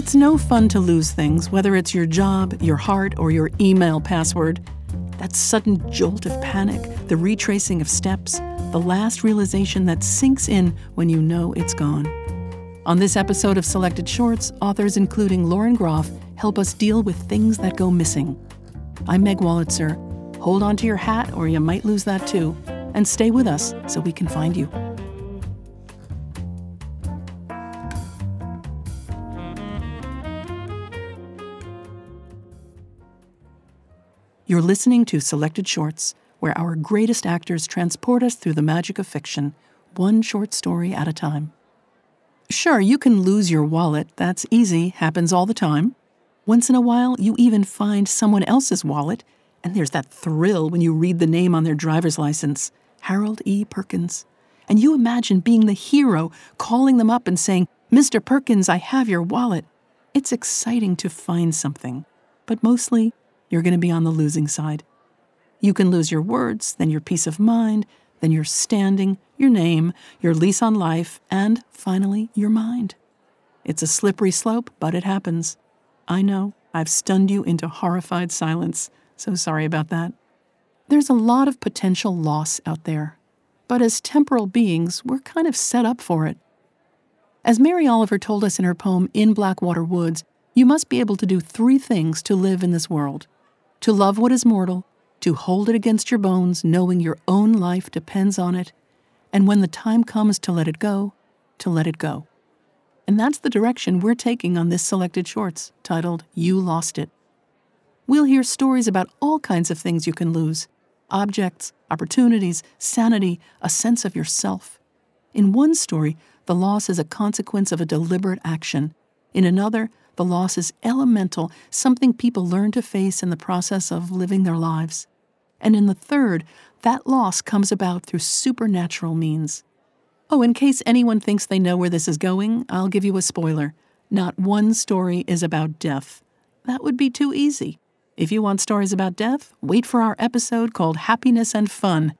It's no fun to lose things, whether it's your job, your heart, or your email password. That sudden jolt of panic, the retracing of steps, the last realization that sinks in when you know it's gone. On this episode of Selected Shorts, authors including Lauren Groff help us deal with things that go missing. I'm Meg Wolitzer. Hold on to your hat, or you might lose that too. And stay with us so we can find you. You're listening to Selected Shorts, where our greatest actors transport us through the magic of fiction, one short story at a time. Sure, you can lose your wallet, that's easy, happens all the time. Once in a while, you even find someone else's wallet, and there's that thrill when you read the name on their driver's license Harold E. Perkins. And you imagine being the hero, calling them up and saying, Mr. Perkins, I have your wallet. It's exciting to find something, but mostly you're going to be on the losing side. You can lose your words, then your peace of mind, then your standing, your name, your lease on life, and finally, your mind. It's a slippery slope, but it happens. I know, I've stunned you into horrified silence, so sorry about that. There's a lot of potential loss out there, but as temporal beings, we're kind of set up for it. As Mary Oliver told us in her poem In Blackwater Woods, you must be able to do three things to live in this world to love what is mortal, to hold it against your bones, knowing your own life depends on it, and when the time comes to let it go, to let it go. And that's the direction we're taking on this selected shorts, titled You Lost It. We'll hear stories about all kinds of things you can lose objects, opportunities, sanity, a sense of yourself. In one story, the loss is a consequence of a deliberate action. In another, the loss is elemental, something people learn to face in the process of living their lives. And in the third, that loss comes about through supernatural means. Oh, in case anyone thinks they know where this is going, I'll give you a spoiler. Not one story is about death. That would be too easy. If you want stories about death, wait for our episode called Happiness and Fun.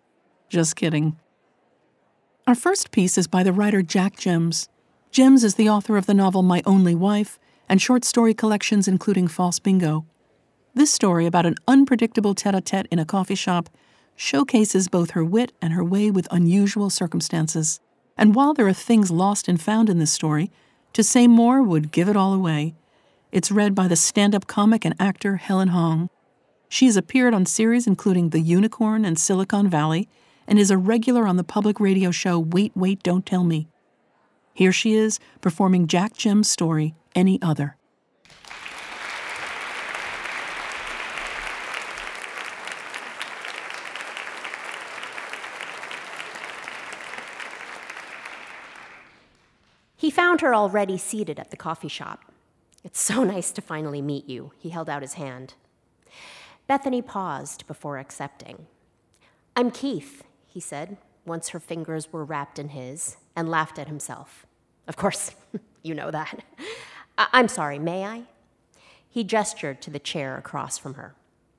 Just kidding. Our first piece is by the writer Jac Jemc. Jemc is the author of the novel My Only Wife and short story collections including False Bingo. This story about an unpredictable tete a tete in a coffee shop showcases both her wit and her way with unusual circumstances. And while there are things lost and found in this story, to say more would give it all away. It's read by the stand up comic and actor Helen Hong. She has appeared on series including The Unicorn and Silicon Valley and is a regular on the public radio show Wait, Wait, Don't Tell Me. Here she is performing Jac Jemc's story, any other. He found her already seated at the coffee shop. It's so nice to finally meet you. He held out his hand. Bethany paused before accepting. I'm Keith, he said, once her fingers were wrapped in his, and laughed at himself. Of course, you know that. I- I'm sorry, may I? He gestured to the chair across from her.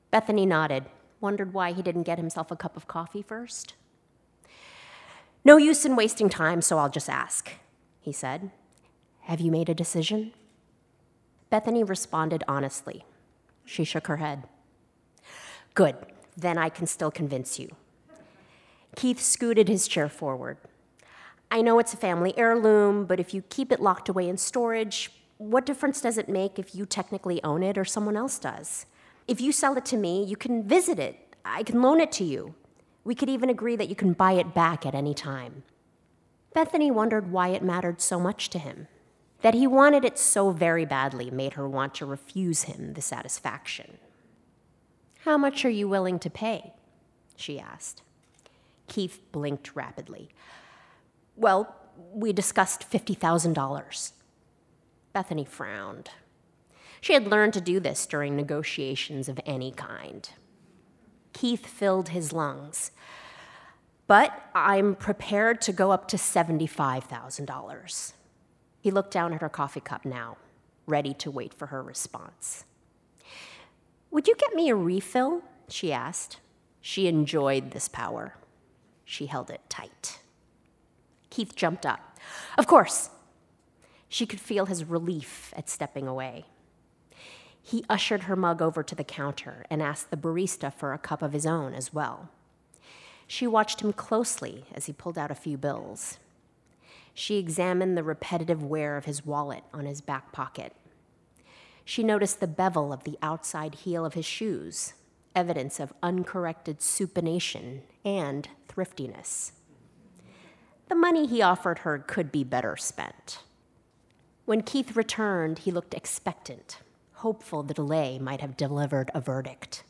Bethany nodded, wondered why he didn't get himself a cup of coffee first. No use in wasting time, so I'll just ask, he said. Have you made a decision? Bethany responded honestly. She shook her head. Good, then I can still convince you. Keith scooted his chair forward. I know it's a family heirloom, but if you keep it locked away in storage, what difference does it make if you technically own it or someone else does? If you sell it to me, you can visit it. I can loan it to you. We could even agree that you can buy it back at any time. Bethany wondered why it mattered so much to him. That he wanted it so very badly made her want to refuse him the satisfaction. How much are you willing to pay? she asked. Keith blinked rapidly. Well, we discussed $50,000. Bethany frowned. She had learned to do this during negotiations of any kind. Keith filled his lungs. But I'm prepared to go up to $75,000. He looked down at her coffee cup now, ready to wait for her response. Would you get me a refill? she asked. She enjoyed this power. She held it tight. Keith jumped up. Of course. She could feel his relief at stepping away. He ushered her mug over to the counter and asked the barista for a cup of his own as well. She watched him closely as he pulled out a few bills. She examined the repetitive wear of his wallet on his back pocket. She noticed the bevel of the outside heel of his shoes, evidence of uncorrected supination and thriftiness. The money he offered her could be better spent. When Keith returned, he looked expectant, hopeful the delay might have delivered a verdict.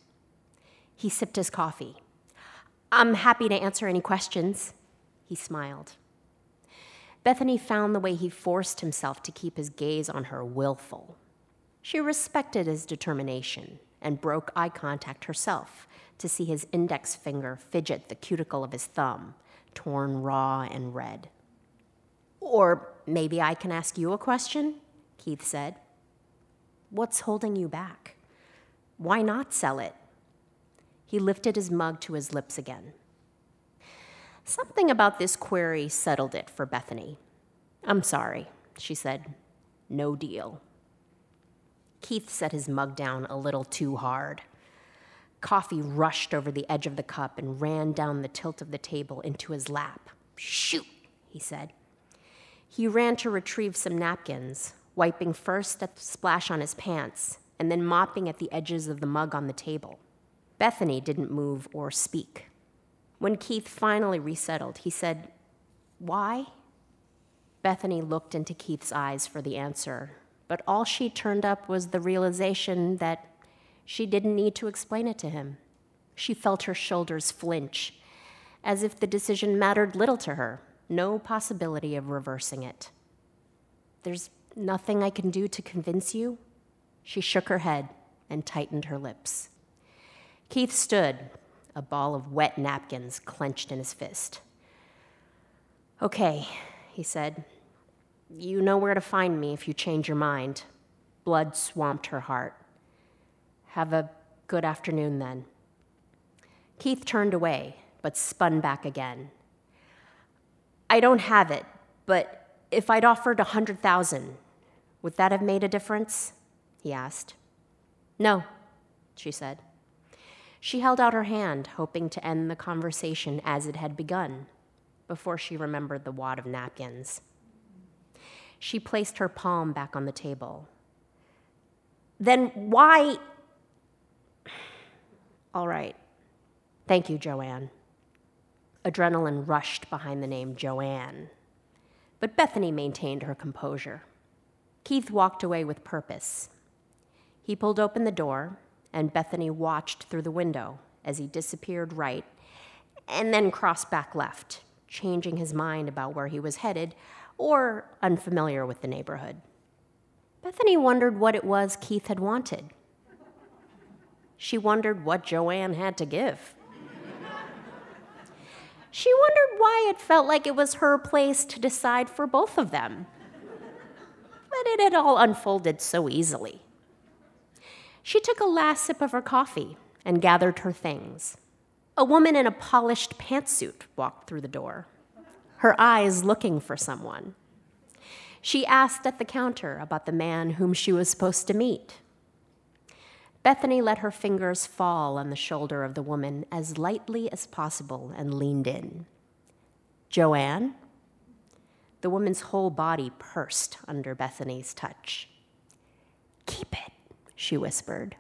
He sipped his coffee. I'm happy to answer any questions, he smiled. Bethany found the way he forced himself to keep his gaze on her willful. She respected his determination and broke eye contact herself to see his index finger fidget the cuticle of his thumb, torn raw and red. Or maybe I can ask you a question, Keith said. What's holding you back? Why not sell it? He lifted his mug to his lips again. Something about this query settled it for Bethany. I'm sorry, she said. No deal. Keith set his mug down a little too hard. Coffee rushed over the edge of the cup and ran down the tilt of the table into his lap. Shoot, he said. He ran to retrieve some napkins, wiping first at the splash on his pants and then mopping at the edges of the mug on the table. Bethany didn't move or speak. When Keith finally resettled, he said, Why? Bethany looked into Keith's eyes for the answer, but all she turned up was the realization that she didn't need to explain it to him. She felt her shoulders flinch, as if the decision mattered little to her, no possibility of reversing it. There's nothing I can do to convince you? She shook her head and tightened her lips. Keith stood, a ball of wet napkins clenched in his fist. Okay, he said, you know where to find me if you change your mind. Blood swamped her heart. Have a good afternoon then. Keith turned away, but spun back again. I don't have it, but if I'd offered a hundred thousand, would that have made a difference? he asked. No, she said. She held out her hand, hoping to end the conversation as it had begun, before she remembered the wad of napkins. She placed her palm back on the table. Then why? All right. Thank you, Joanne. Adrenaline rushed behind the name Joanne, but Bethany maintained her composure. Keith walked away with purpose. He pulled open the door, and Bethany watched through the window as he disappeared right and then crossed back left, changing his mind about where he was headed or unfamiliar with the neighborhood. Bethany wondered what it was Keith had wanted. She wondered what Joanne had to give. She wondered why it felt like it was her place to decide for both of them. But it had all unfolded so easily. She took a last sip of her coffee and gathered her things. A woman in a polished pantsuit walked through the door her eyes looking for someone. She asked at the counter about the man whom she was supposed to meet. Bethany let her fingers fall on the shoulder of the woman as lightly as possible and leaned in. Joanne? The woman's whole body pursed under Bethany's touch. Keep it, she whispered.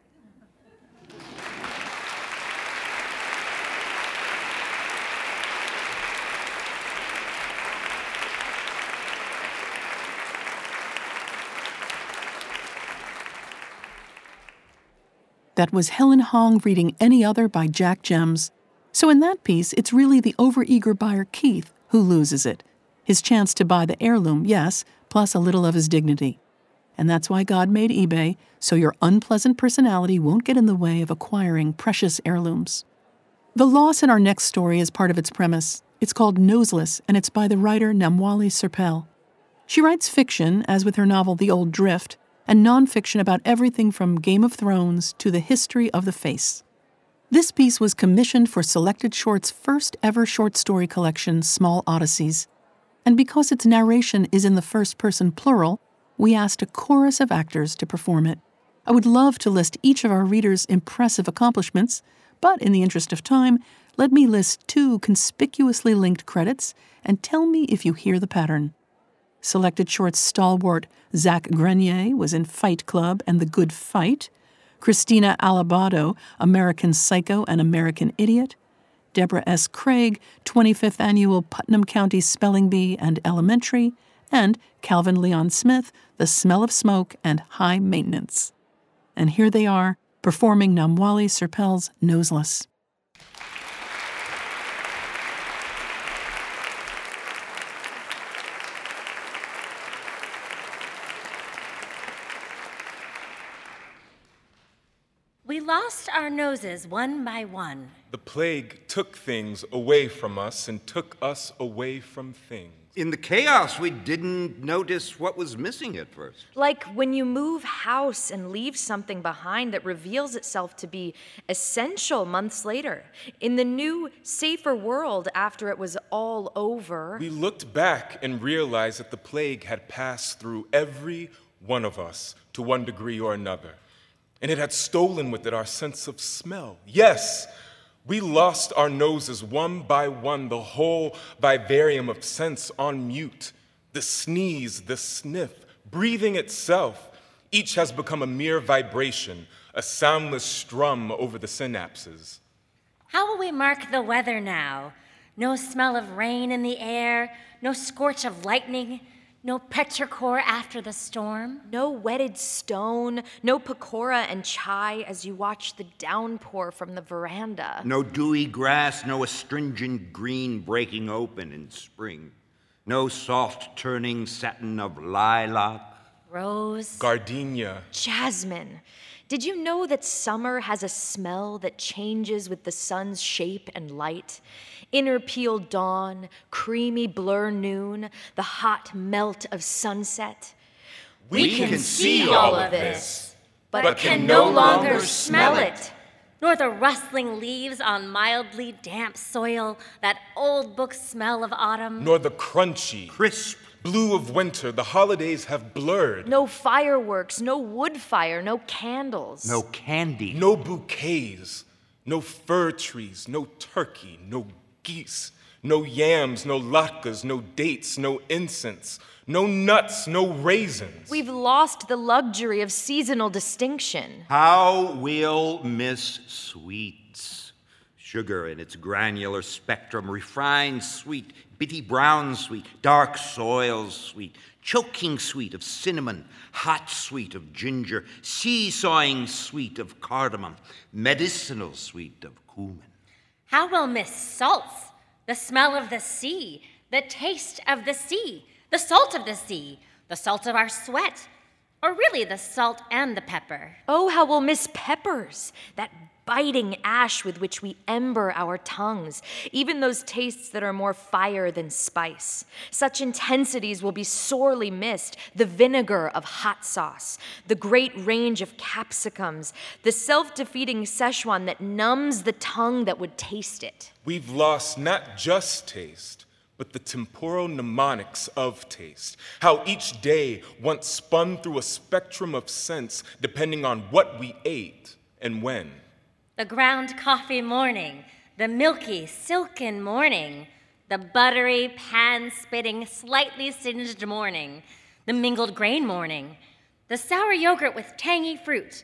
That was Helen Hong reading Any Other by Jac Jemc. So in that piece, it's really the overeager buyer Keith who loses it. His chance to buy the heirloom, yes, plus a little of his dignity. And that's why God made eBay, so your unpleasant personality won't get in the way of acquiring precious heirlooms. The loss in our next story is part of its premise. It's called Noseless, and it's by the writer Namwali Serpell. She writes fiction, as with her novel The Old Drift, and nonfiction about everything from Game of Thrones to the history of the face. This piece was commissioned for Selected Short's first ever short story collection, Small Odysseys. And because its narration is in the first person plural, we asked a chorus of actors to perform it. I would love to list each of our readers' impressive accomplishments, but in the interest of time, let me list two conspicuously linked credits and tell me if you hear the pattern. Selected Shorts stalwart Zach Grenier was in Fight Club and The Good Fight. Kyrstina Alabado, American Psycho and American Idiot. Deborah S. Craig, 25th Annual Putnam County Spelling Bee and Elementary. And Calvin Leon Smith, The Smell of Smoke and High Maintenance. And here they are, performing Namwali Serpell's Noseless. We lost our noses one by one. The plague took things away from us and took us away from things. In the chaos, we didn't notice what was missing at first. Like when you move house and leave something behind that reveals itself to be essential months later. In the new, safer world after it was all over. We looked back and realized that the plague had passed through every one of us to one degree or another and it had stolen with it our sense of smell. Yes, we lost our noses one by one, the whole vivarium of sense on mute. The sneeze, the sniff, breathing itself, each has become a mere vibration, a soundless strum over the synapses. How will we mark the weather now? No smell of rain in the air, no scorch of lightning, no petrichor after the storm? No wetted stone, no pakora and chai as you watch the downpour from the veranda. No dewy grass, no astringent green breaking open in spring. No soft turning satin of lilac. Rose. Gardenia. Jasmine. Did you know that summer has a smell that changes with the sun's shape and light? Inner peel dawn, creamy blur noon, the hot melt of sunset. We, we can, can, see all of this, but, but can no longer smell it. Nor the rustling leaves on mildly damp soil, that old book smell of autumn. Nor the crunchy, crisp, blue of winter the holidays have blurred. No fireworks, no wood fire, no candles. No candy. No bouquets, no fir trees, no turkey, no geese, no yams, no latkes, no dates, no incense, no nuts, no raisins. We've lost the luxury of seasonal distinction. How we'll miss sweets. Sugar in its granular spectrum, refined sweet, bitty brown sweet, dark soil sweet, choking sweet of cinnamon, hot sweet of ginger, seesawing sweet of cardamom, medicinal sweet of cumin. How we'll miss salts, the smell of the sea, the taste of the sea, the salt of the sea, the salt of our sweat, or really the salt and the pepper. Oh, how we'll miss peppers, that biting ash with which we ember our tongues, even those tastes that are more fire than spice. Such intensities will be sorely missed the vinegar of hot sauce, the great range of capsicums, the self defeating Szechuan that numbs the tongue that would taste it. We've lost not just taste but the temporal mnemonics of taste. How each day once spun through a spectrum of sense depending on what we ate and when the ground coffee morning, the milky, silken morning, the buttery, pan spitting, slightly singed morning, the mingled grain morning, the sour yogurt with tangy fruit,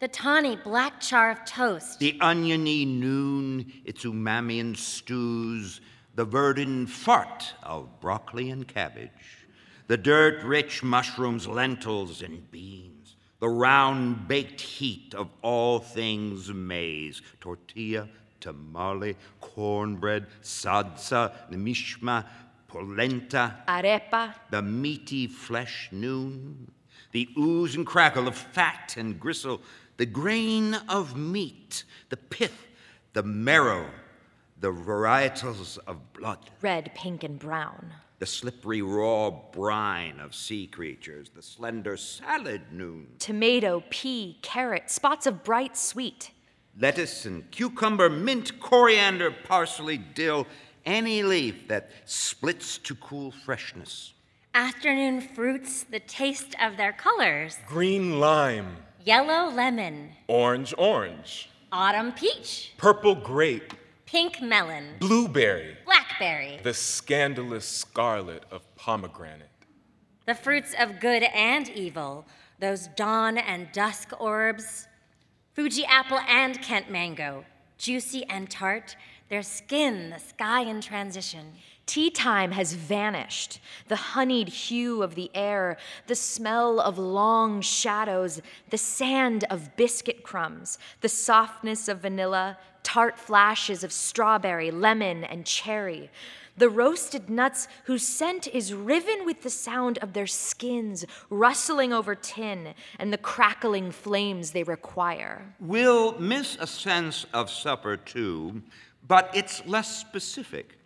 the tawny black char of toast, the oniony noon, its umami and stews, the verdant fart of broccoli and cabbage, the dirt rich mushrooms, lentils, and beans the round baked heat of all things maize, tortilla, tamale, cornbread, salsa, nshima, polenta, arepa, the meaty flesh noon, the ooze and crackle of fat and gristle, the grain of meat, the pith, the marrow, the varietals of blood. Red, pink, and brown the slippery raw brine of sea creatures, the slender salad noon. Tomato, pea, carrot, spots of bright sweet. Lettuce and cucumber, mint, coriander, parsley, dill, any leaf that splits to cool freshness. Afternoon fruits, the taste of their colors. Green lime, Yellow lemon, orange orange, autumn peach, purple grape, pink melon, blueberry, blackberry. the scandalous scarlet of pomegranate. The fruits of good and evil, those dawn and dusk orbs. Fuji apple and Kent mango, juicy and tart, their skin, the sky in transition. Tea time has vanished. The honeyed hue of the air, the smell of long shadows, the sand of biscuit crumbs, the softness of vanilla, tart flashes of strawberry, lemon, and cherry. The roasted nuts whose scent is riven with the sound of their skins rustling over tin and the crackling flames they require. We'll miss a sense of supper too, but it's less specific.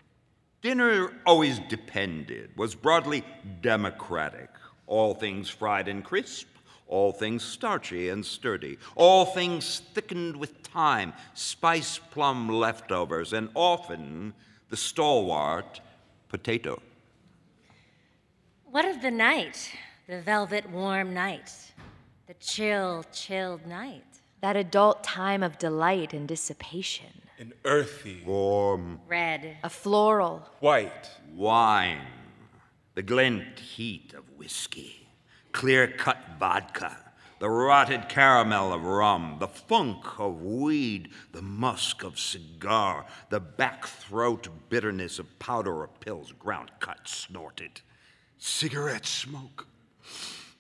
Dinner always depended, was broadly democratic. All things fried and crisp, all things starchy and sturdy, all things thickened with thyme, spice plum leftovers, and often the stalwart potato. What of the night, the velvet warm night, the chill, chilled night? That adult time of delight and dissipation. An earthy, Warm. Red, A floral, white, wine, the glint heat of whiskey, clear cut vodka, the rotted caramel of rum, the funk of weed, the musk of cigar, the back throat bitterness of powder or pills, ground cut, snorted, cigarette smoke.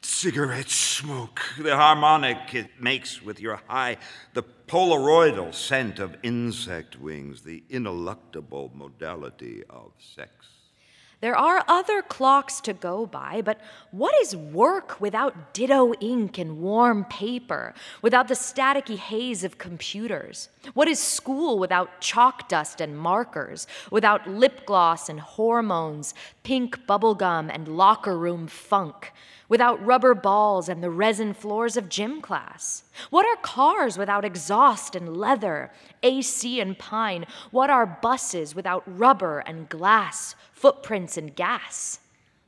Cigarette smoke, the harmonic it makes with your high, the polaroidal scent of insect wings, the ineluctable modality of sex. There are other clocks to go by, but what is work without ditto ink and warm paper, without the staticky haze of computers? What is school without chalk dust and markers, without lip gloss and hormones, pink bubblegum and locker room funk? Without rubber balls and the resin floors of gym class? What are cars without exhaust and leather, AC and pine? What are buses without rubber and glass, footprints and gas?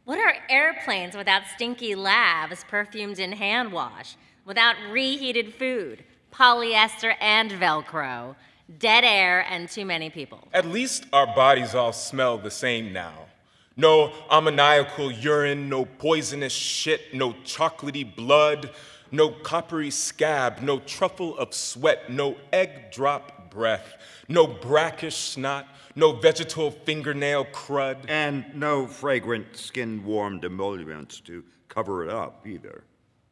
What are airplanes without stinky labs perfumed in hand wash, without reheated food, polyester and Velcro, dead air and too many people? At least our bodies all smell the same now. No ammoniacal urine, no poisonous shit, no chocolatey blood, no coppery scab, no truffle of sweat, no egg drop breath, no brackish snot, no vegetal fingernail crud. And no fragrant skin warmed emollients to cover it up either.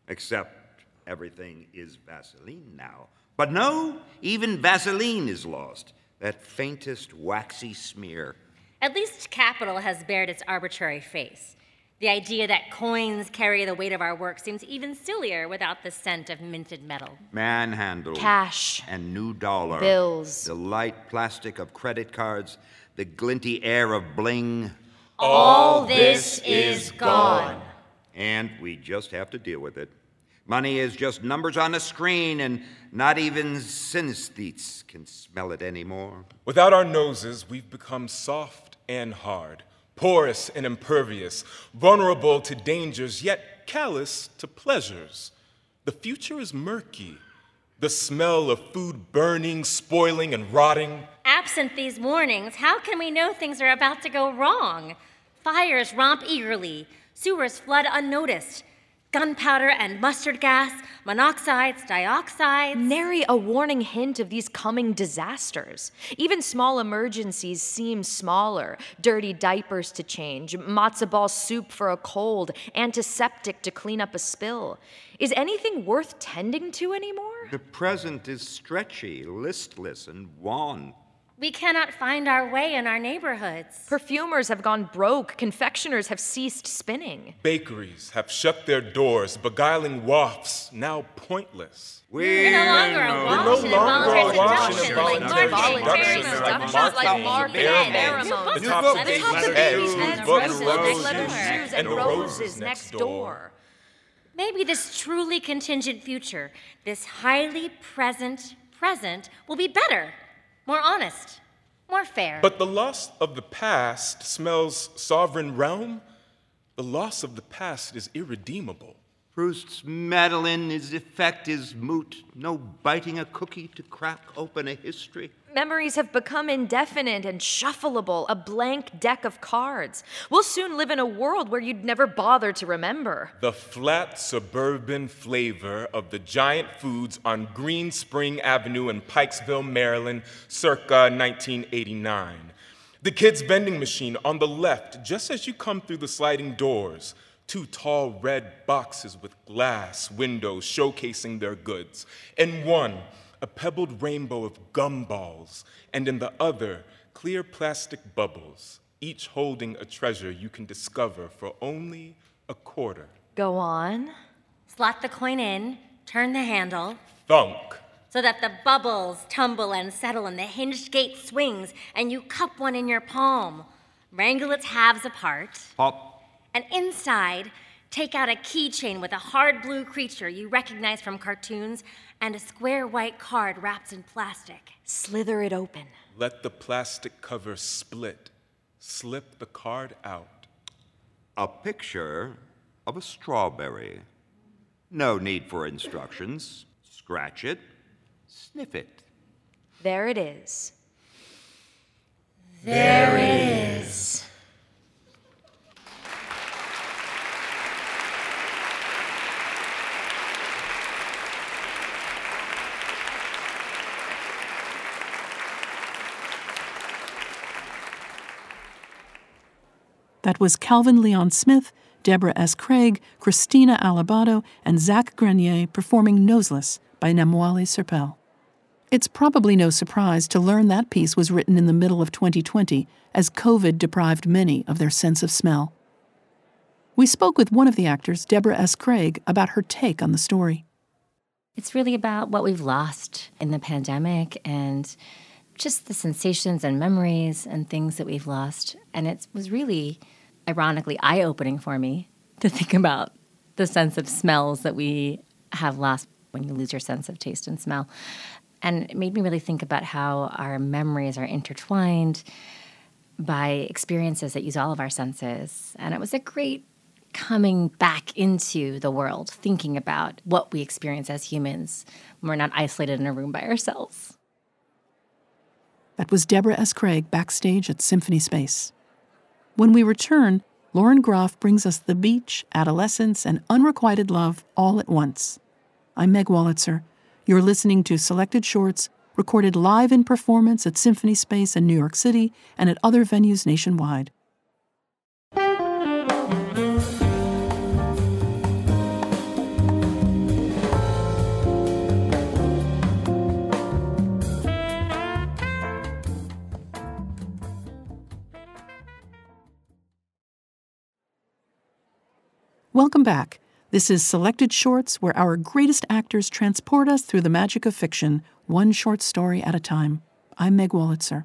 Except everything is Vaseline now. But no, even Vaseline is lost. That faintest waxy smear. At least capital has bared its arbitrary face. The idea that coins carry the weight of our work seems even sillier without the scent of minted metal. Manhandle. Cash. And new dollar. Bills. The light plastic of credit cards. The glinty air of bling. All this is gone. And we just have to deal with it. Money is just numbers on a screen, and not even synesthetes can smell it anymore. Without our noses, we've become soft and hard, porous and impervious, vulnerable to dangers, yet callous to pleasures. The future is murky. The smell of food burning, spoiling, and rotting. Absent these warnings, how can we know things are about to go wrong? Fires romp eagerly, sewers flood unnoticed. Gunpowder and mustard gas, monoxides, dioxides. Nary a warning hint of these coming disasters. Even small emergencies seem smaller dirty diapers to change, matzo ball soup for a cold, antiseptic to clean up a spill. Is anything worth tending to anymore? The present is stretchy, listless, and wan. We cannot find our way in our neighborhoods. Perfumers have gone broke, confectioners have ceased spinning. Bakeries have shut their doors, beguiling wafts now pointless. We're no longer a We're no wash and longer a involuntary wash and seduction, like involuntary marketing, seduction, very like much Stuff like marketing, marketing, pheromones, pheromones. the The tops top of of babies' babies' heads, heads, but roses, roses, leather shoes, and and roses roses next next door. door. Maybe this truly contingent future, this highly present present, will be better, more honest, more fair. But the loss of the past smells sovereign realm. The loss of the past is irredeemable. Proust's Madeleine's effect is moot. No biting a cookie to crack open a history. Memories have become indefinite and shuffleable, a blank deck of cards. We'll soon live in a world where you'd never bother to remember. The flat suburban flavor of the giant foods on Green Spring Avenue in Pikesville, Maryland, circa 1989. The kids' vending machine on the left, just as you come through the sliding doors. Two tall red boxes with glass windows showcasing their goods. In one, a pebbled rainbow of gumballs, and in the other, clear plastic bubbles, each holding a treasure you can discover for only a quarter. Go on. Slot the coin in, turn the handle, Thunk. so that the bubbles tumble and settle and the hinged gate swings, and you cup one in your palm. Wrangle its halves apart, Pop. And inside, take out a keychain with a hard blue creature you recognize from cartoons and a square white card wrapped in plastic. Slither it open. Let the plastic cover split. Slip the card out. A picture of a strawberry. No need for instructions. Scratch it, sniff it. There it is. There it is. That was Calvin Leon Smith, Deborah S. Craig, Kyrstina Alabado, and Zach Grenier performing Noseless by Namwali Serpell. It's probably no surprise to learn that piece was written in the middle of 2020 as COVID deprived many of their sense of smell. We spoke with one of the actors, Deborah S. Craig, about her take on the story. It's really about what we've lost in the pandemic and just the sensations and memories and things that we've lost. And it was really, ironically, eye opening for me to think about the sense of smells that we have lost when you lose your sense of taste and smell. And it made me really think about how our memories are intertwined by experiences that use all of our senses. And it was a great coming back into the world, thinking about what we experience as humans when we're not isolated in a room by ourselves. That was Deborah S. Craig backstage at Symphony Space. When we return, Lauren Groff brings us the beach, adolescence, and unrequited love all at once. I'm Meg Wolitzer. You're listening to Selected Shorts, recorded live in performance at Symphony Space in New York City and at other venues nationwide. Welcome back. This is Selected Shorts, where our greatest actors transport us through the magic of fiction, one short story at a time. I'm Meg Wolitzer.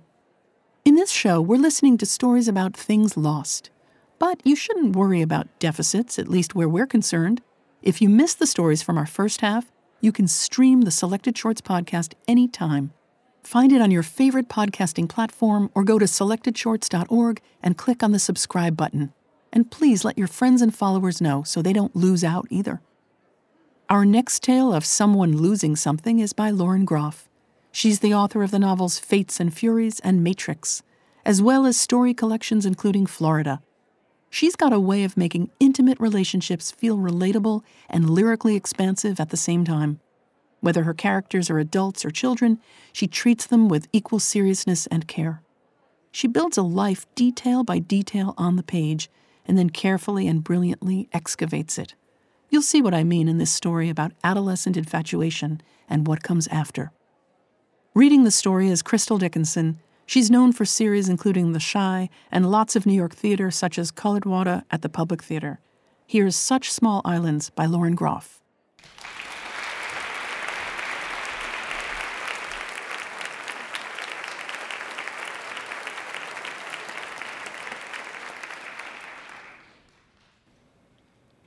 In this show, we're listening to stories about things lost. But you shouldn't worry about deficits, at least where we're concerned. If you missed the stories from our first half, you can stream the Selected Shorts podcast anytime. Find it on your favorite podcasting platform or go to selectedshorts.org and click on the subscribe button. And please let your friends and followers know so they don't lose out either. Our next tale of someone losing something is by Lauren Groff. She's the author of the novels Fates and Furies and Matrix, as well as story collections including Florida. She's got a way of making intimate relationships feel relatable and lyrically expansive at the same time. Whether her characters are adults or children, she treats them with equal seriousness and care. She builds a life detail by detail on the page and then carefully and brilliantly excavates it. You'll see what I mean in this story about adolescent infatuation and what comes after. Reading the story is Crystal Dickinson. She's known for series including The Chi and lots of New York theater, such as Colored Water at the Public Theater. Here's Such Small Islands by Lauren Groff.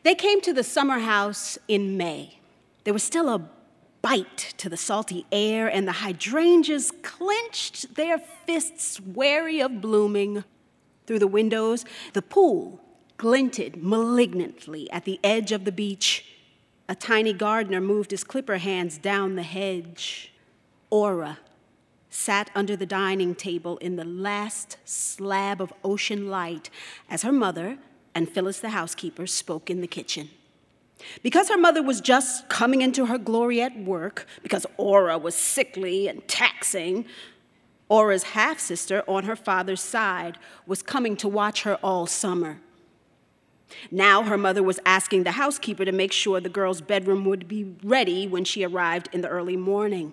They came to the summer house in May. There was still a bite to the salty air, and the hydrangeas clenched their fists, wary of blooming. Through the windows, the pool glinted malignantly at the edge of the beach. A tiny gardener moved his clipper hands down the hedge. Aura sat under the dining table in the last slab of ocean light as her mother and Phyllis the housekeeper spoke in the kitchen. Because her mother was just coming into her glory at work, because Aura was sickly and taxing, Aura's half sister on her father's side was coming to watch her all summer. Now her mother was asking the housekeeper to make sure the girl's bedroom would be ready when she arrived in the early morning.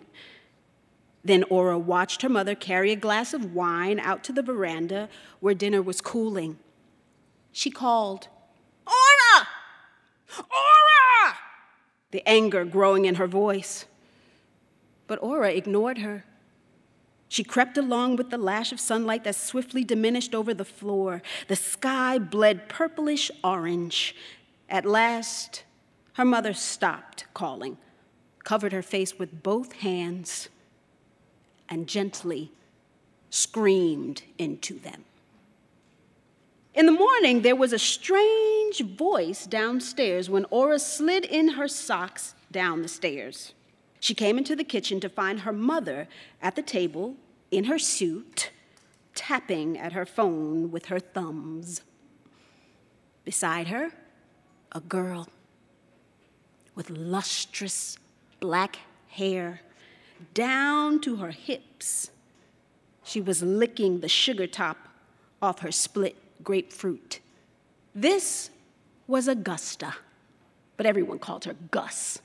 Then Aura watched her mother carry a glass of wine out to the veranda where dinner was cooling. She called, Aura! Aura! The anger growing in her voice. But Aura ignored her. She crept along with the lash of sunlight that swiftly diminished over the floor. The sky bled purplish orange. At last, her mother stopped calling, covered her face with both hands, and gently screamed into them. In the morning, there was a strange voice downstairs when Aura slid in her socks down the stairs. She came into the kitchen to find her mother at the table in her suit, tapping at her phone with her thumbs. Beside her, a girl with lustrous black hair down to her hips. She was licking the sugar top off her split grapefruit. This was Augusta, but everyone called her Gus.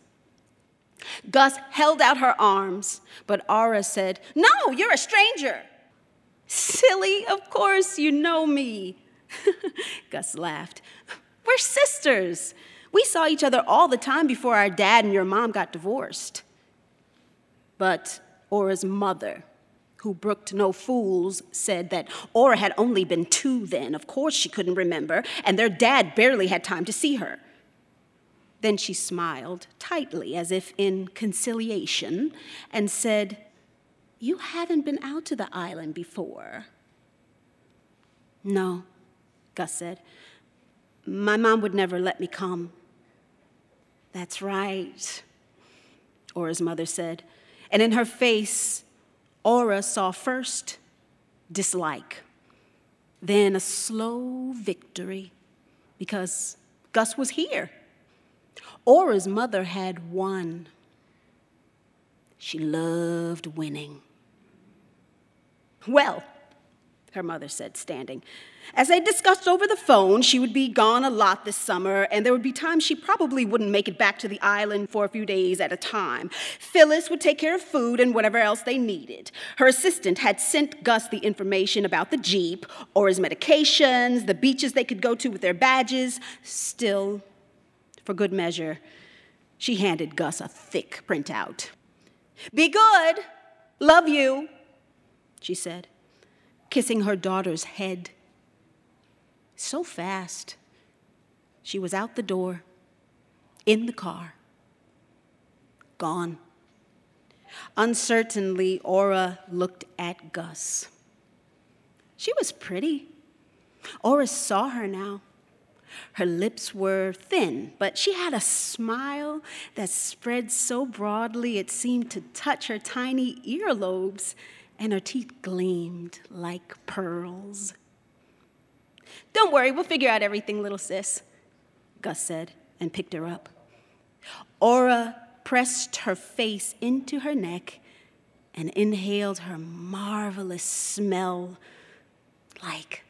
Gus held out her arms, but Aura said, No, you're a stranger. Silly, of course you know me. Gus laughed. We're sisters. We saw each other all the time before our dad and your mom got divorced. But Aura's mother, who brooked no fools, said that Aura had only been two then. Of course she couldn't remember, and their dad barely had time to see her. Then she smiled tightly, as if in conciliation, and said, You haven't been out to the island before. No, Gus said. My mom would never let me come. That's right, Aura's mother said. And in her face, Aura saw first dislike, then a slow victory, because Gus was here. Aura's mother had won. She loved winning. Well, her mother said, standing. As they discussed over the phone, she would be gone a lot this summer, and there would be times she probably wouldn't make it back to the island for a few days at a time. Phyllis would take care of food and whatever else they needed. Her assistant had sent Gus the information about the Jeep, or his medications, the beaches they could go to with their badges. Still, for good measure, she handed Gus a thick printout. Be good. Love you, she said kissing her daughter's head. So fast. She was out the door, in the car, gone. Uncertainly, Aura looked at Gus. She was pretty. Aura saw her now. Her lips were thin, but she had a smile that spread so broadly it seemed to touch her tiny earlobes and her teeth gleamed like pearls. Don't worry, we'll figure out everything, little sis, Gus said and picked her up. Aura pressed her face into her neck and inhaled her marvelous smell like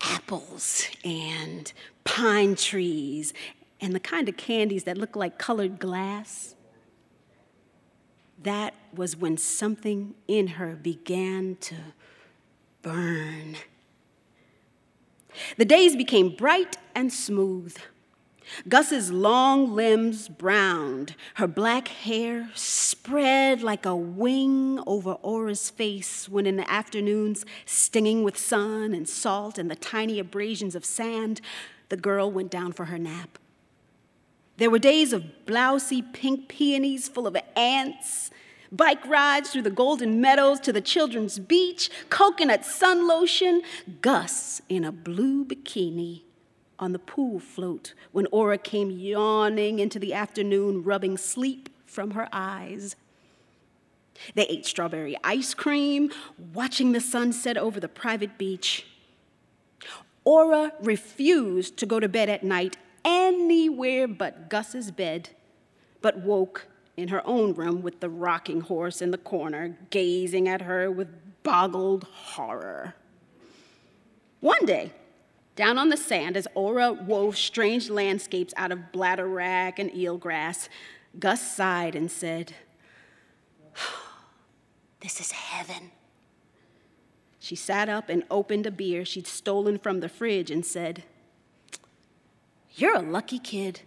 apples and pine trees and the kind of candies that look like colored glass that was when something in her began to burn. The days became bright and smooth. Gus's long limbs browned, her black hair spread like a wing over Aura's face when, in the afternoons, stinging with sun and salt and the tiny abrasions of sand, the girl went down for her nap. There were days of blousy pink peonies full of ants bike rides through the golden meadows to the children's beach, coconut sun lotion, Gus in a blue bikini, on the pool float when Aura came yawning into the afternoon, rubbing sleep from her eyes. They ate strawberry ice cream, watching the sunset over the private beach. Aura refused to go to bed at night anywhere but Gus's bed, but woke in her own room with the rocking horse in the corner, gazing at her with boggled horror. One day, down on the sand, as Aura wove strange landscapes out of bladder bladderwrack and eelgrass, Gus sighed and said, This is heaven. She sat up and opened a beer she'd stolen from the fridge and said, You're a lucky kid.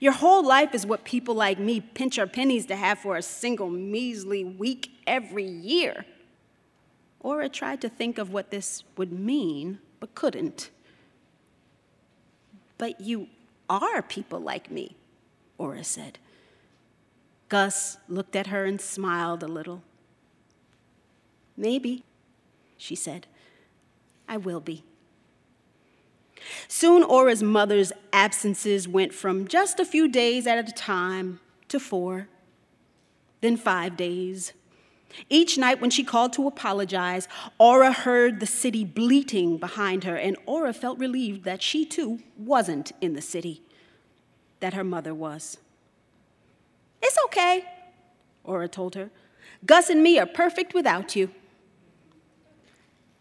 Your whole life is what people like me pinch our pennies to have for a single measly week every year. Aura tried to think of what this would mean, but couldn't. But you are people like me, Aura said. Gus looked at her and smiled a little. Maybe, she said. I will be. Soon, Aura's mother's absences went from just a few days at a time to four, then five days. Each night, when she called to apologize, Aura heard the city bleating behind her, and Aura felt relieved that she too wasn't in the city, that her mother was. It's okay, Aura told her. Gus and me are perfect without you.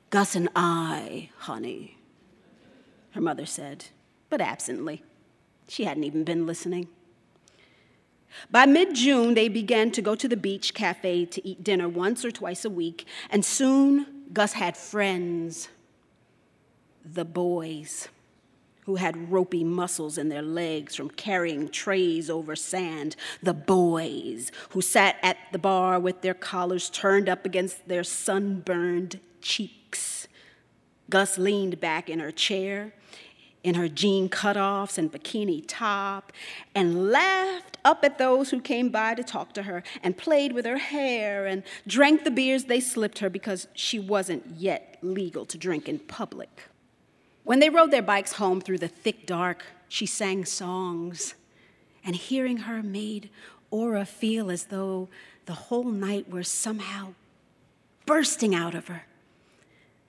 Gus and I, honey, her mother said, but absently. She hadn't even been listening. By mid June, they began to go to the beach cafe to eat dinner once or twice a week, and soon Gus had friends. The boys, who had ropey muscles in their legs from carrying trays over sand. The boys, who sat at the bar with their collars turned up against their sunburned cheeks. Gus leaned back in her chair in her jean cutoffs and bikini top and laughed up at those who came by to talk to her and played with her hair and drank the beers they slipped her because she wasn't yet legal to drink in public. When they rode their bikes home through the thick dark, she sang songs, and hearing her made Aura feel as though the whole night were somehow bursting out of her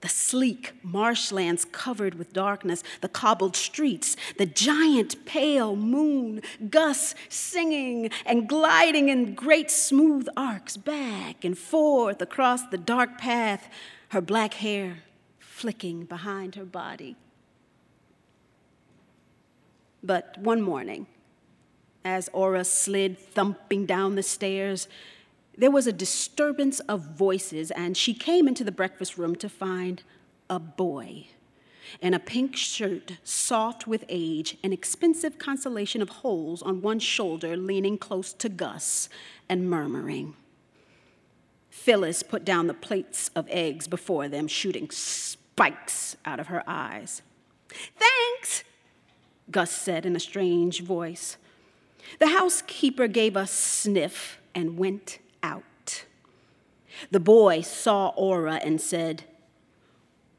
the sleek marshlands covered with darkness, the cobbled streets, the giant pale moon, Gus singing and gliding in great smooth arcs back and forth across the dark path, her black hair flicking behind her body. But one morning, as Aura slid thumping down the stairs, there was a disturbance of voices, and she came into the breakfast room to find a boy in a pink shirt, soft with age, an expensive constellation of holes on one shoulder, leaning close to Gus and murmuring. Phyllis put down the plates of eggs before them, shooting spikes out of her eyes. Thanks, Gus said in a strange voice. The housekeeper gave a sniff and went out. The boy saw Aura and said,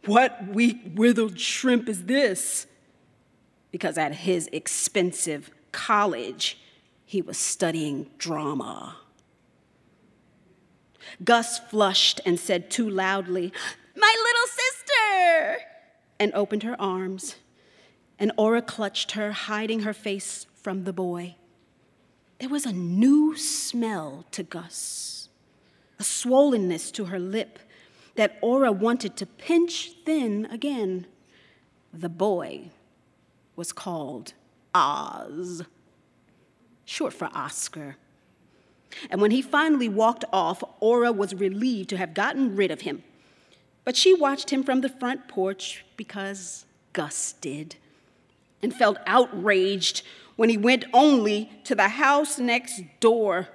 What weak, withered shrimp is this? Because at his expensive college, he was studying drama. Gus flushed and said too loudly, My little sister! and opened her arms. And Aura clutched her, hiding her face from the boy. There was a new smell to Gus, a swollenness to her lip that Aura wanted to pinch thin again. The boy was called Oz, short for Oscar. And when he finally walked off, Aura was relieved to have gotten rid of him. But she watched him from the front porch because Gus did and felt outraged when he went only to the house next door,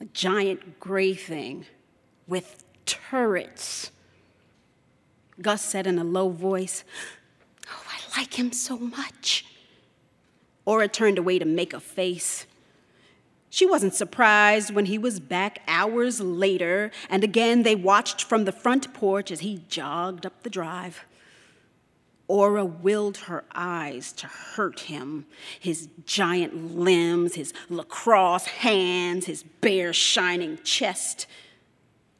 a giant gray thing with turrets. Gus said in a low voice, Oh, I like him so much. Aura turned away to make a face. She wasn't surprised when he was back hours later, and again they watched from the front porch as he jogged up the drive. Aura willed her eyes to hurt him. His giant limbs, his lacrosse hands, his bare shining chest.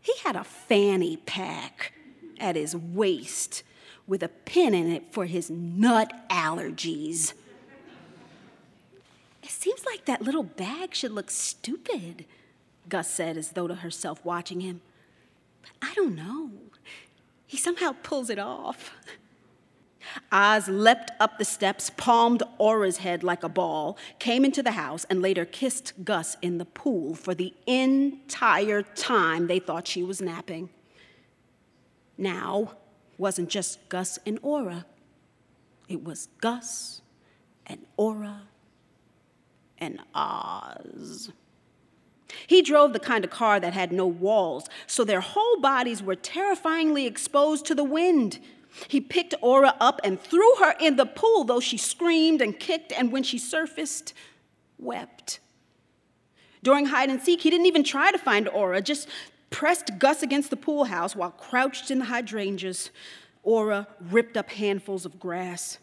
He had a fanny pack at his waist with a pin in it for his nut allergies. It seems like that little bag should look stupid, Gus said as though to herself, watching him. But I don't know. He somehow pulls it off. Oz leapt up the steps, palmed Aura's head like a ball, came into the house, and later kissed Gus in the pool for the entire time they thought she was napping. Now wasn't just Gus and Aura, it was Gus and Aura and Oz. He drove the kind of car that had no walls, so their whole bodies were terrifyingly exposed to the wind. He picked Aura up and threw her in the pool, though she screamed and kicked, and when she surfaced, wept. During hide and seek, he didn't even try to find Aura, just pressed Gus against the pool house while crouched in the hydrangeas. Aura ripped up handfuls of grass.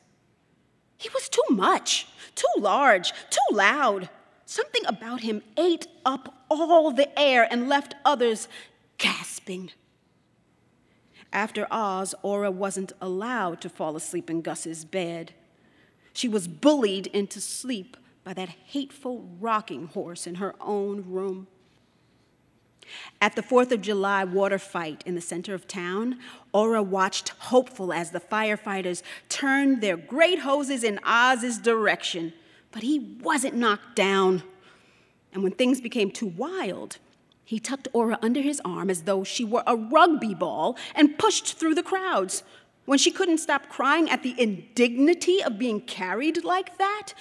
He was too much, too large, too loud. Something about him ate up all the air and left others gasping. After Oz, Aura wasn't allowed to fall asleep in Gus's bed. She was bullied into sleep by that hateful rocking horse in her own room. At the 4th of July water fight in the center of town, Aura watched hopeful as the firefighters turned their great hoses in Oz's direction, but he wasn't knocked down. And when things became too wild, he tucked Aura under his arm as though she were a rugby ball and pushed through the crowds. When she couldn't stop crying at the indignity of being carried like that,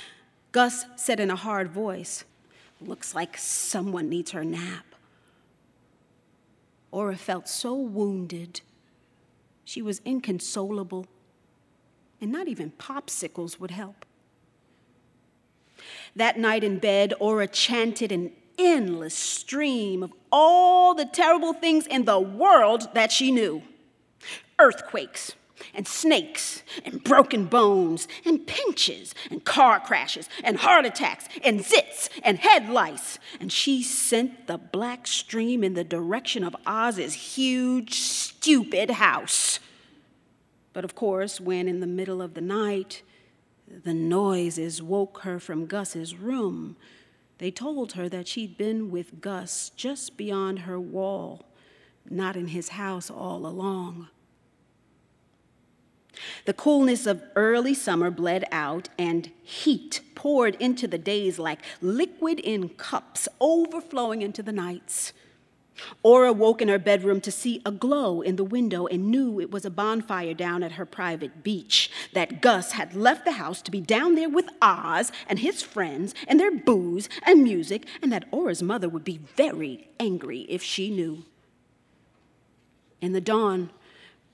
Gus said in a hard voice, Looks like someone needs her nap. Aura felt so wounded. She was inconsolable, and not even popsicles would help. That night in bed, Aura chanted an endless stream of all the terrible things in the world that she knew earthquakes, and snakes, and broken bones, and pinches, and car crashes, and heart attacks, and zits, and head lice. And she sent the black stream in the direction of Oz's huge, stupid house. But of course, when in the middle of the night, the noises woke her from Gus's room, they told her that she'd been with Gus just beyond her wall, not in his house all along. The coolness of early summer bled out, and heat poured into the days like liquid in cups, overflowing into the nights. Aura woke in her bedroom to see a glow in the window and knew it was a bonfire down at her private beach. That Gus had left the house to be down there with Oz and his friends and their booze and music, and that Aura's mother would be very angry if she knew. In the dawn,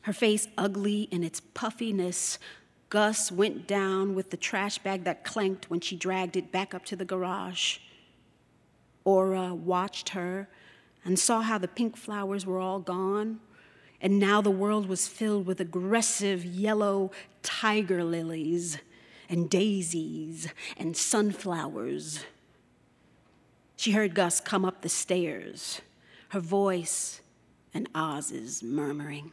her face ugly in its puffiness, Gus went down with the trash bag that clanked when she dragged it back up to the garage. Aura watched her and saw how the pink flowers were all gone. And now the world was filled with aggressive yellow tiger lilies and daisies and sunflowers. She heard Gus come up the stairs, her voice and Oz's murmuring.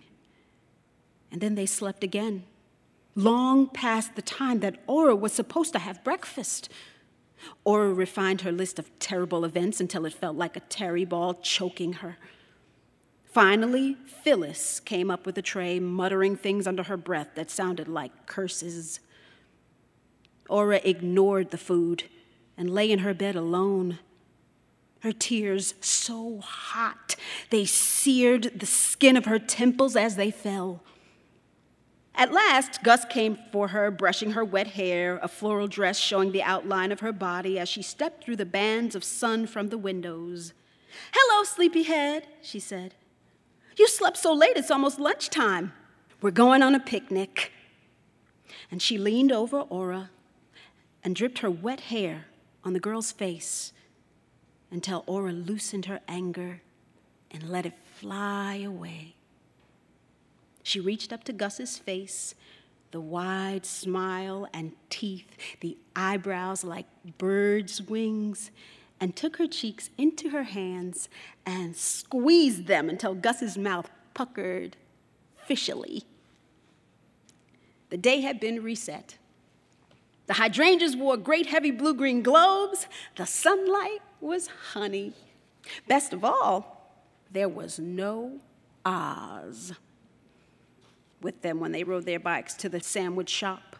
And then they slept again, long past the time that Aura was supposed to have breakfast. Aura refined her list of terrible events until it felt like a terry ball choking her. Finally, Phyllis came up with a tray, muttering things under her breath that sounded like curses. Aura ignored the food and lay in her bed alone. Her tears so hot, they seared the skin of her temples as they fell. At last, Gus came for her, brushing her wet hair, a floral dress showing the outline of her body as she stepped through the bands of sun from the windows. Hello, sleepyhead, she said. You slept so late, it's almost lunchtime. We're going on a picnic. And she leaned over Aura and dripped her wet hair on the girl's face until Aura loosened her anger and let it fly away. She reached up to Gus's face the wide smile and teeth, the eyebrows like birds' wings, and took her cheeks into her hands and squeezed them until Gus's mouth puckered fishily. The day had been reset. The hydrangeas wore great heavy blue green globes. The sunlight was honey. Best of all, there was no Oz with them when they rode their bikes to the sandwich shop.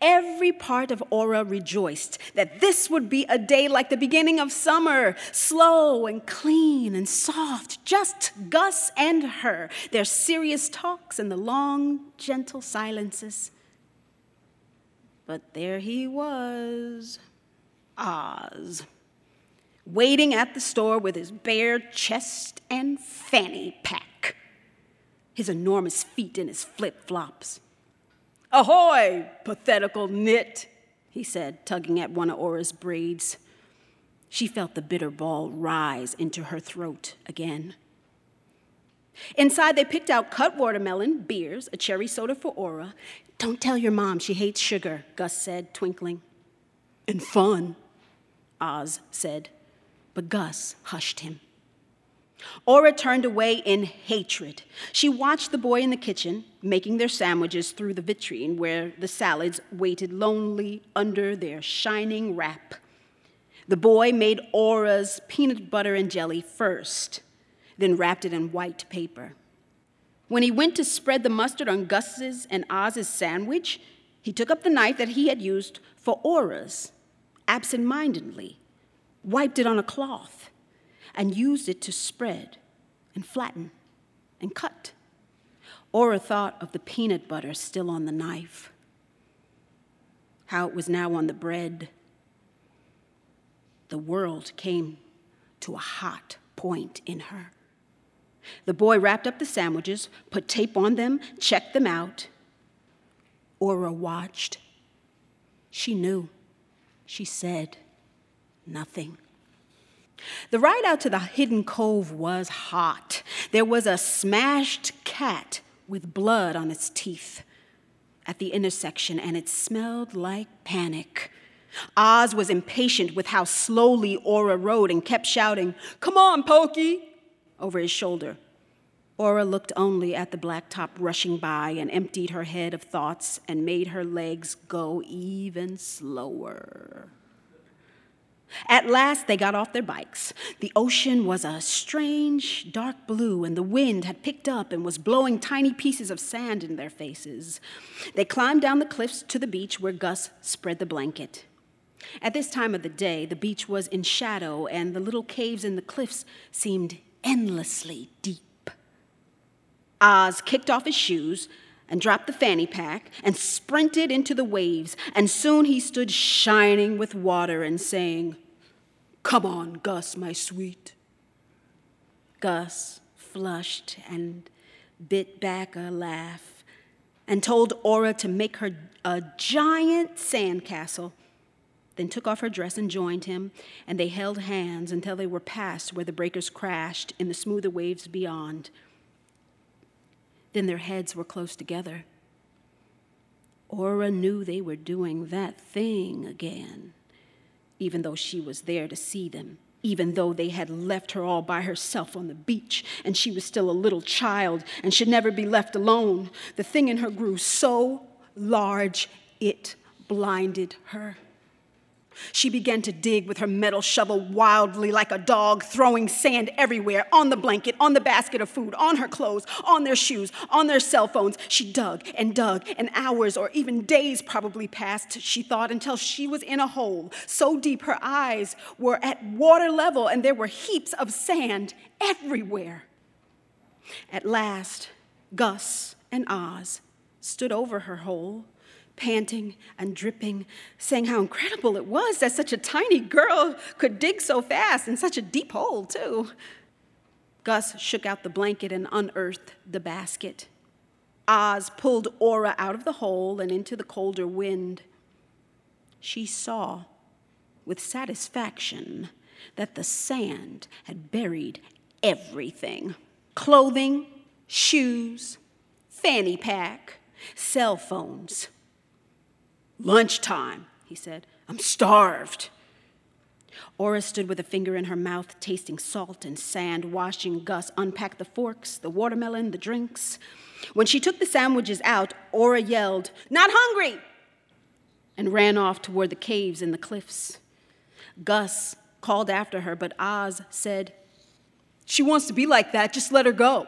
Every part of Aura rejoiced that this would be a day like the beginning of summer, slow and clean and soft, just Gus and her, their serious talks and the long, gentle silences. But there he was, Oz, waiting at the store with his bare chest and fanny pack, his enormous feet in his flip flops. Ahoy, pathetical nit, he said, tugging at one of Aura's braids. She felt the bitter ball rise into her throat again. Inside, they picked out cut watermelon, beers, a cherry soda for Aura. Don't tell your mom she hates sugar, Gus said, twinkling. And fun, Oz said, but Gus hushed him. Aura turned away in hatred. She watched the boy in the kitchen making their sandwiches through the vitrine where the salads waited lonely under their shining wrap. The boy made Aura's peanut butter and jelly first, then wrapped it in white paper. When he went to spread the mustard on Gus's and Oz's sandwich, he took up the knife that he had used for Aura's absent-mindedly, wiped it on a cloth, and used it to spread and flatten and cut. Aura thought of the peanut butter still on the knife, how it was now on the bread. The world came to a hot point in her. The boy wrapped up the sandwiches, put tape on them, checked them out. Aura watched. She knew. She said nothing. The ride out to the hidden cove was hot. There was a smashed cat with blood on its teeth at the intersection, and it smelled like panic. Oz was impatient with how slowly Aura rode and kept shouting, Come on, Pokey! over his shoulder. Aura looked only at the blacktop rushing by and emptied her head of thoughts and made her legs go even slower. At last, they got off their bikes. The ocean was a strange dark blue, and the wind had picked up and was blowing tiny pieces of sand in their faces. They climbed down the cliffs to the beach where Gus spread the blanket. At this time of the day, the beach was in shadow, and the little caves in the cliffs seemed endlessly deep. Oz kicked off his shoes and dropped the fanny pack and sprinted into the waves, and soon he stood shining with water and saying, Come on, Gus, my sweet. Gus flushed and bit back a laugh and told Aura to make her a giant sandcastle, then took off her dress and joined him, and they held hands until they were past where the breakers crashed in the smoother waves beyond. Then their heads were close together. Aura knew they were doing that thing again, even though she was there to see them, even though they had left her all by herself on the beach and she was still a little child and should never be left alone. The thing in her grew so large it blinded her. She began to dig with her metal shovel wildly like a dog, throwing sand everywhere on the blanket, on the basket of food, on her clothes, on their shoes, on their cell phones. She dug and dug, and hours or even days probably passed, she thought, until she was in a hole so deep her eyes were at water level and there were heaps of sand everywhere. At last, Gus and Oz stood over her hole panting and dripping, saying how incredible it was that such a tiny girl could dig so fast in such a deep hole, too. Gus shook out the blanket and unearthed the basket. Oz pulled Aura out of the hole and into the colder wind. She saw with satisfaction that the sand had buried everything clothing, shoes, fanny pack, cell phones. Lunchtime, he said. I'm starved. Aura stood with a finger in her mouth, tasting salt and sand, watching Gus unpack the forks, the watermelon, the drinks. When she took the sandwiches out, Aura yelled, Not hungry! and ran off toward the caves and the cliffs. Gus called after her, but Oz said, She wants to be like that, just let her go.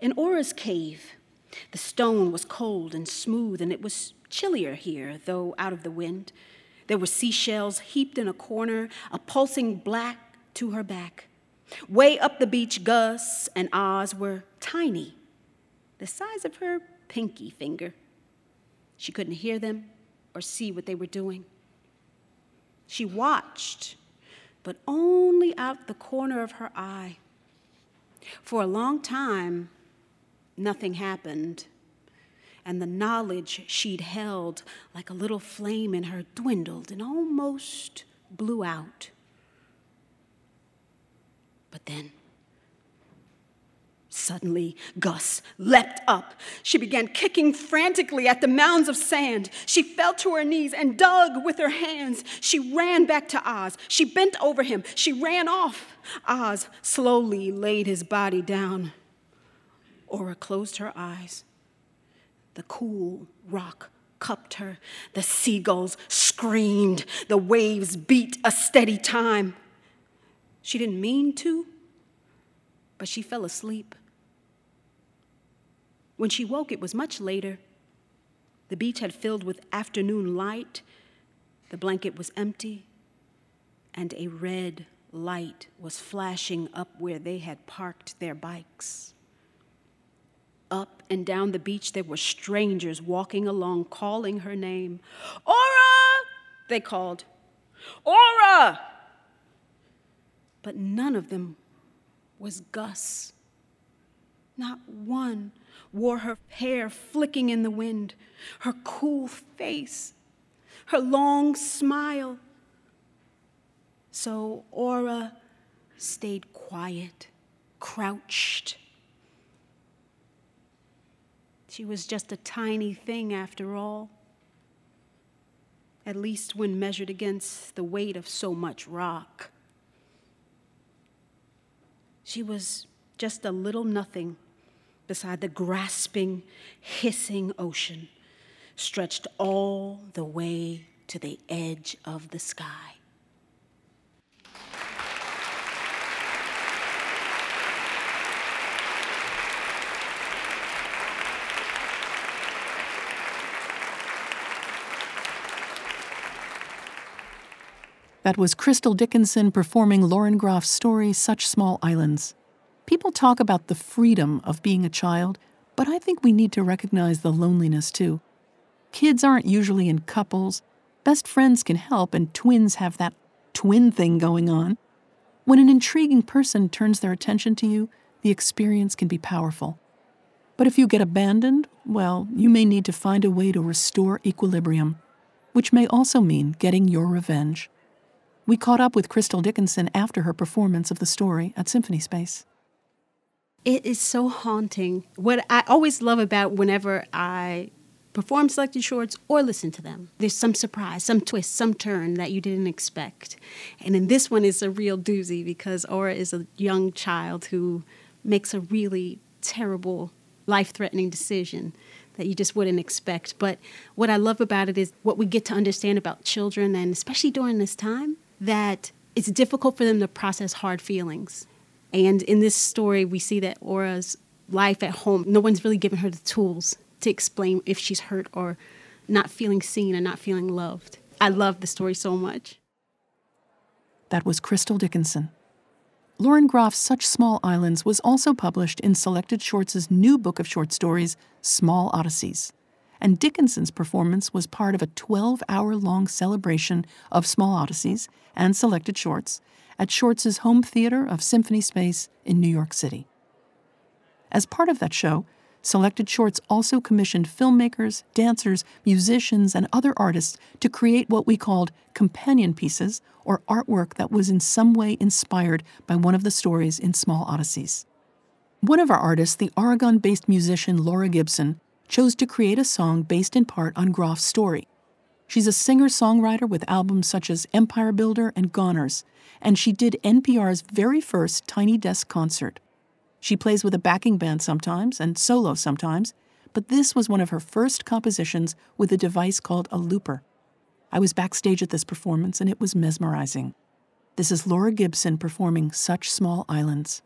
In Aura's cave, the stone was cold and smooth, and it was chillier here, though out of the wind. There were seashells heaped in a corner, a pulsing black to her back. Way up the beach, Gus and Oz were tiny, the size of her pinky finger. She couldn't hear them or see what they were doing. She watched, but only out the corner of her eye. For a long time, nothing happened and the knowledge she'd held like a little flame in her dwindled and almost blew out. But then, Suddenly, Gus leapt up. She began kicking frantically at the mounds of sand. She fell to her knees and dug with her hands. She ran back to Oz. She bent over him. She ran off. Oz slowly laid his body down. Aura closed her eyes. The cool rock cupped her. The seagulls screamed. The waves beat a steady time. She didn't mean to, but she fell asleep. When she woke, it was much later. The beach had filled with afternoon light. The blanket was empty, and a red light was flashing up where they had parked their bikes. Up and down the beach, there were strangers walking along, calling her name. Aura! They called. Aura! But none of them was Gus. Not one wore her hair flicking in the wind, her cool face, her long smile. So Aura stayed quiet, crouched she was just a tiny thing after all, at least when measured against the weight of so much rock. She was just a little nothing beside the grasping, hissing ocean stretched all the way to the edge of the sky. That was Crystal Dickinson performing Lauren Groff's story, Such Small Islands. People talk about the freedom of being a child, but I think we need to recognize the loneliness too. Kids aren't usually in couples. Best friends can help, and twins have that twin thing going on. When an intriguing person turns their attention to you, the experience can be powerful. But if you get abandoned, well, you may need to find a way to restore equilibrium, which may also mean getting your revenge. We caught up with Crystal Dickinson after her performance of the story at Symphony Space. It is so haunting. What I always love about whenever I perform selected shorts or listen to them, there's some surprise, some twist, some turn that you didn't expect. And in this one, it's a real doozy because Aura is a young child who makes a really terrible, life threatening decision that you just wouldn't expect. But what I love about it is what we get to understand about children, and especially during this time, that it's difficult for them to process hard feelings. And in this story, we see that Aura's life at home, no one's really given her the tools to explain if she's hurt or not feeling seen and not feeling loved. I love the story so much. That was Crystal Dickinson. Lauren Groff's Such Small Islands was also published in Selected Shorts' new book of short stories, Small Odysseys and Dickinson's performance was part of a 12 hour long celebration of Small Odysseys and selected shorts at Shorts' home theater of Symphony Space in New York City. As part of that show, Selected Shorts also commissioned filmmakers, dancers, musicians, and other artists to create what we called companion pieces or artwork that was in some way inspired by one of the stories in Small Odysseys. One of our artists, the Oregon based musician Laura Gibson, chose to create a song based in part on Groff's story. She's a singer songwriter with albums such as Empire Builder and Goners, and she did NPR's very first Tiny Desk concert. She plays with a backing band sometimes and solo sometimes, but this was one of her first compositions with a device called a looper. I was backstage at this performance and it was mesmerizing. This is Laura Gibson performing Such Small Islands.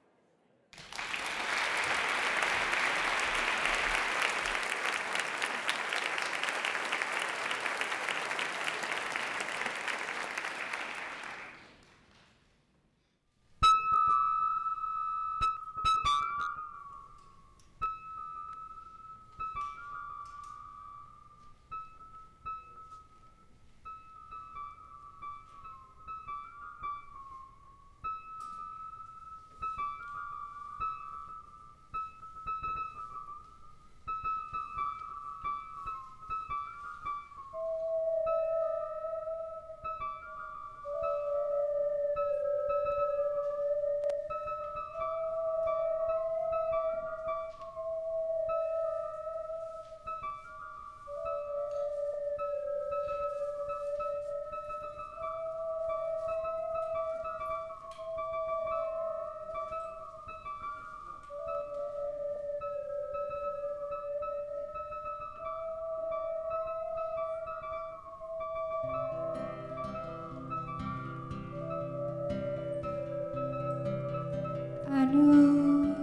Your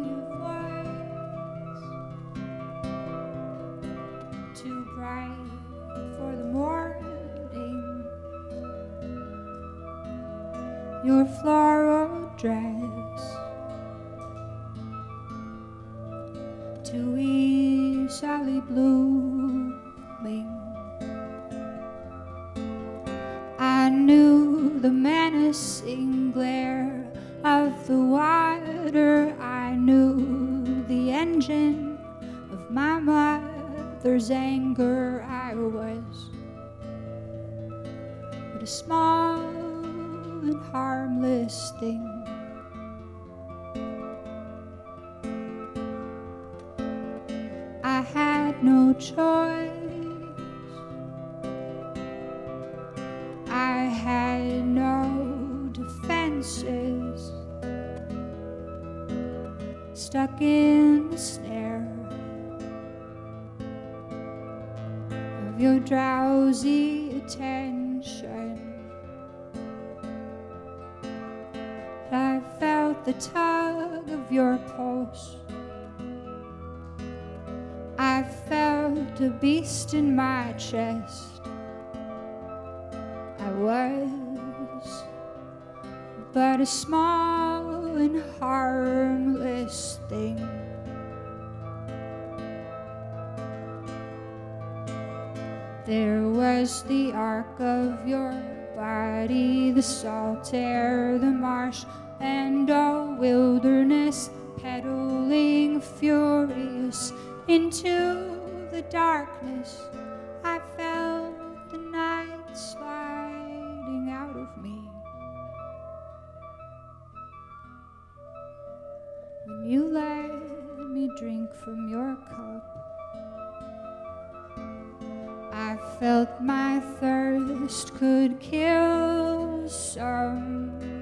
too bright for the morning. Your floral dress I felt a beast in my chest. I was but a small and harmless thing. There was the arc of your body, the salt air, the marsh, and all wilderness, pedaling furious into the darkness. I felt the night sliding out of me. When you let me drink from your cup, I felt my thirst could kill someone.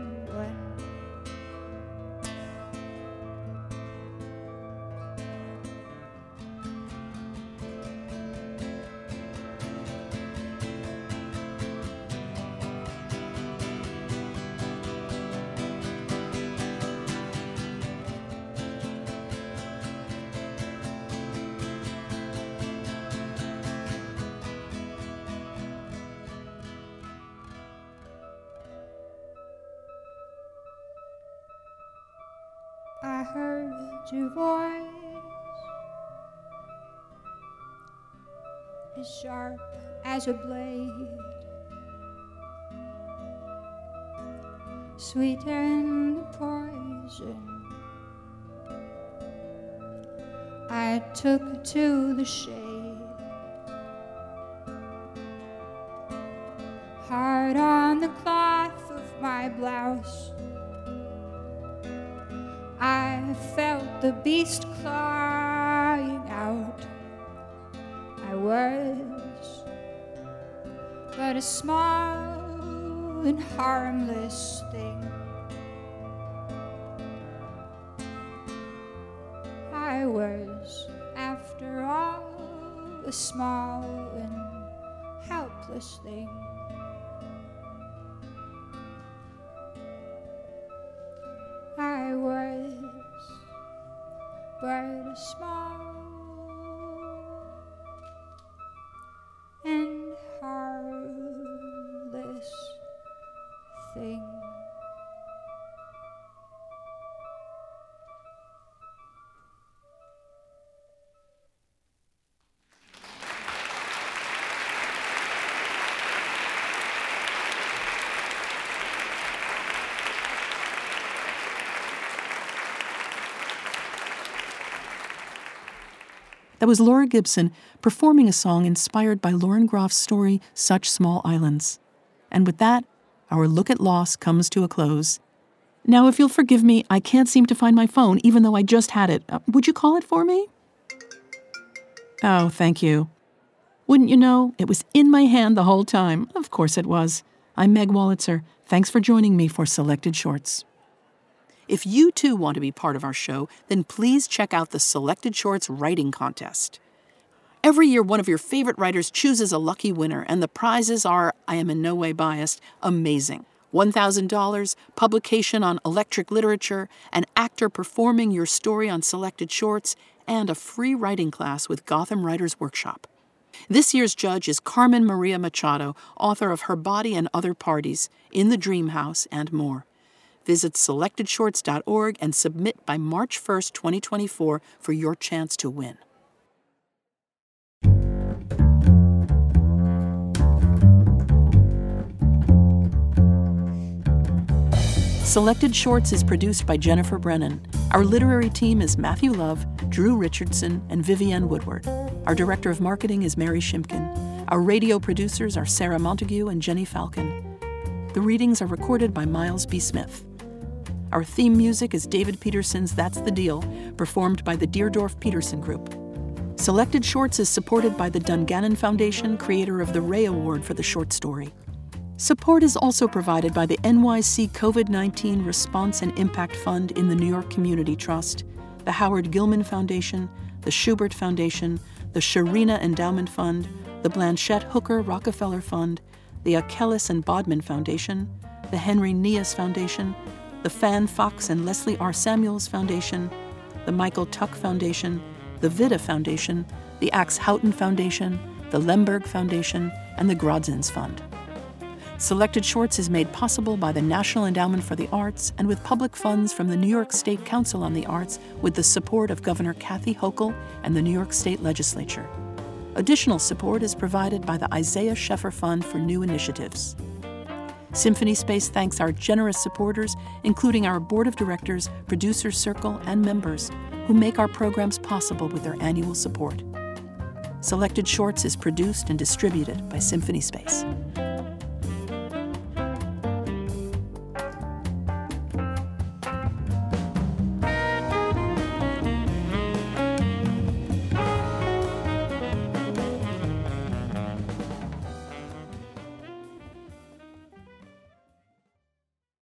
A blade, sweeten the poison. I took to the shade, hard on the cloth of my blouse. I felt the beast clawing out. I was but a small and harmless thing. I was, after all, a small and helpless thing. That was Laura Gibson performing a song inspired by Lauren Groff's story, Such Small Islands. And with that, our look at loss comes to a close. Now, if you'll forgive me, I can't seem to find my phone, even though I just had it. Uh, would you call it for me? Oh, thank you. Wouldn't you know, it was in my hand the whole time. Of course it was. I'm Meg Wolitzer. Thanks for joining me for Selected Shorts. If you too want to be part of our show, then please check out the Selected Shorts Writing Contest. Every year, one of your favorite writers chooses a lucky winner, and the prizes are, I am in no way biased, amazing. $1,000, publication on electric literature, an actor performing your story on selected shorts, and a free writing class with Gotham Writers Workshop. This year's judge is Carmen Maria Machado, author of Her Body and Other Parties, In the Dream House, and more. Visit selectedshorts.org and submit by March 1st, 2024 for your chance to win. Selected Shorts is produced by Jennifer Brennan. Our literary team is Matthew Love, Drew Richardson, and Vivienne Woodward. Our director of marketing is Mary Shimkin. Our radio producers are Sarah Montague and Jenny Falcon. The readings are recorded by Miles B. Smith. Our theme music is David Peterson's That's the Deal, performed by the Deardorff Peterson Group. Selected Shorts is supported by the Dungannon Foundation, creator of the Rea Award for the short story. Support is also provided by the NYC COVID 19 Response and Impact Fund in the New York Community Trust, the Howard Gilman Foundation, the Shubert Foundation, the Sharina Endowment Fund, the Blanchette Hooker Rockefeller Fund, the Achelis and Bodman Foundation, the Henry Nias Foundation, the Fan Fox and Leslie R. Samuels Foundation, the Michael Tuch Foundation, the Vida Foundation, the Axe Houghton Foundation, the Lemberg Foundation, and the Grodzins Fund. Selected Shorts is made possible by the National Endowment for the Arts and with public funds from the New York State Council on the Arts with the support of Governor Kathy Hochul and the New York State Legislature. Additional support is provided by the Isaiah Sheffer Fund for New Initiatives. Symphony Space thanks our generous supporters, including our board of directors, producers circle, and members, who make our programs possible with their annual support. Selected Shorts is produced and distributed by Symphony Space.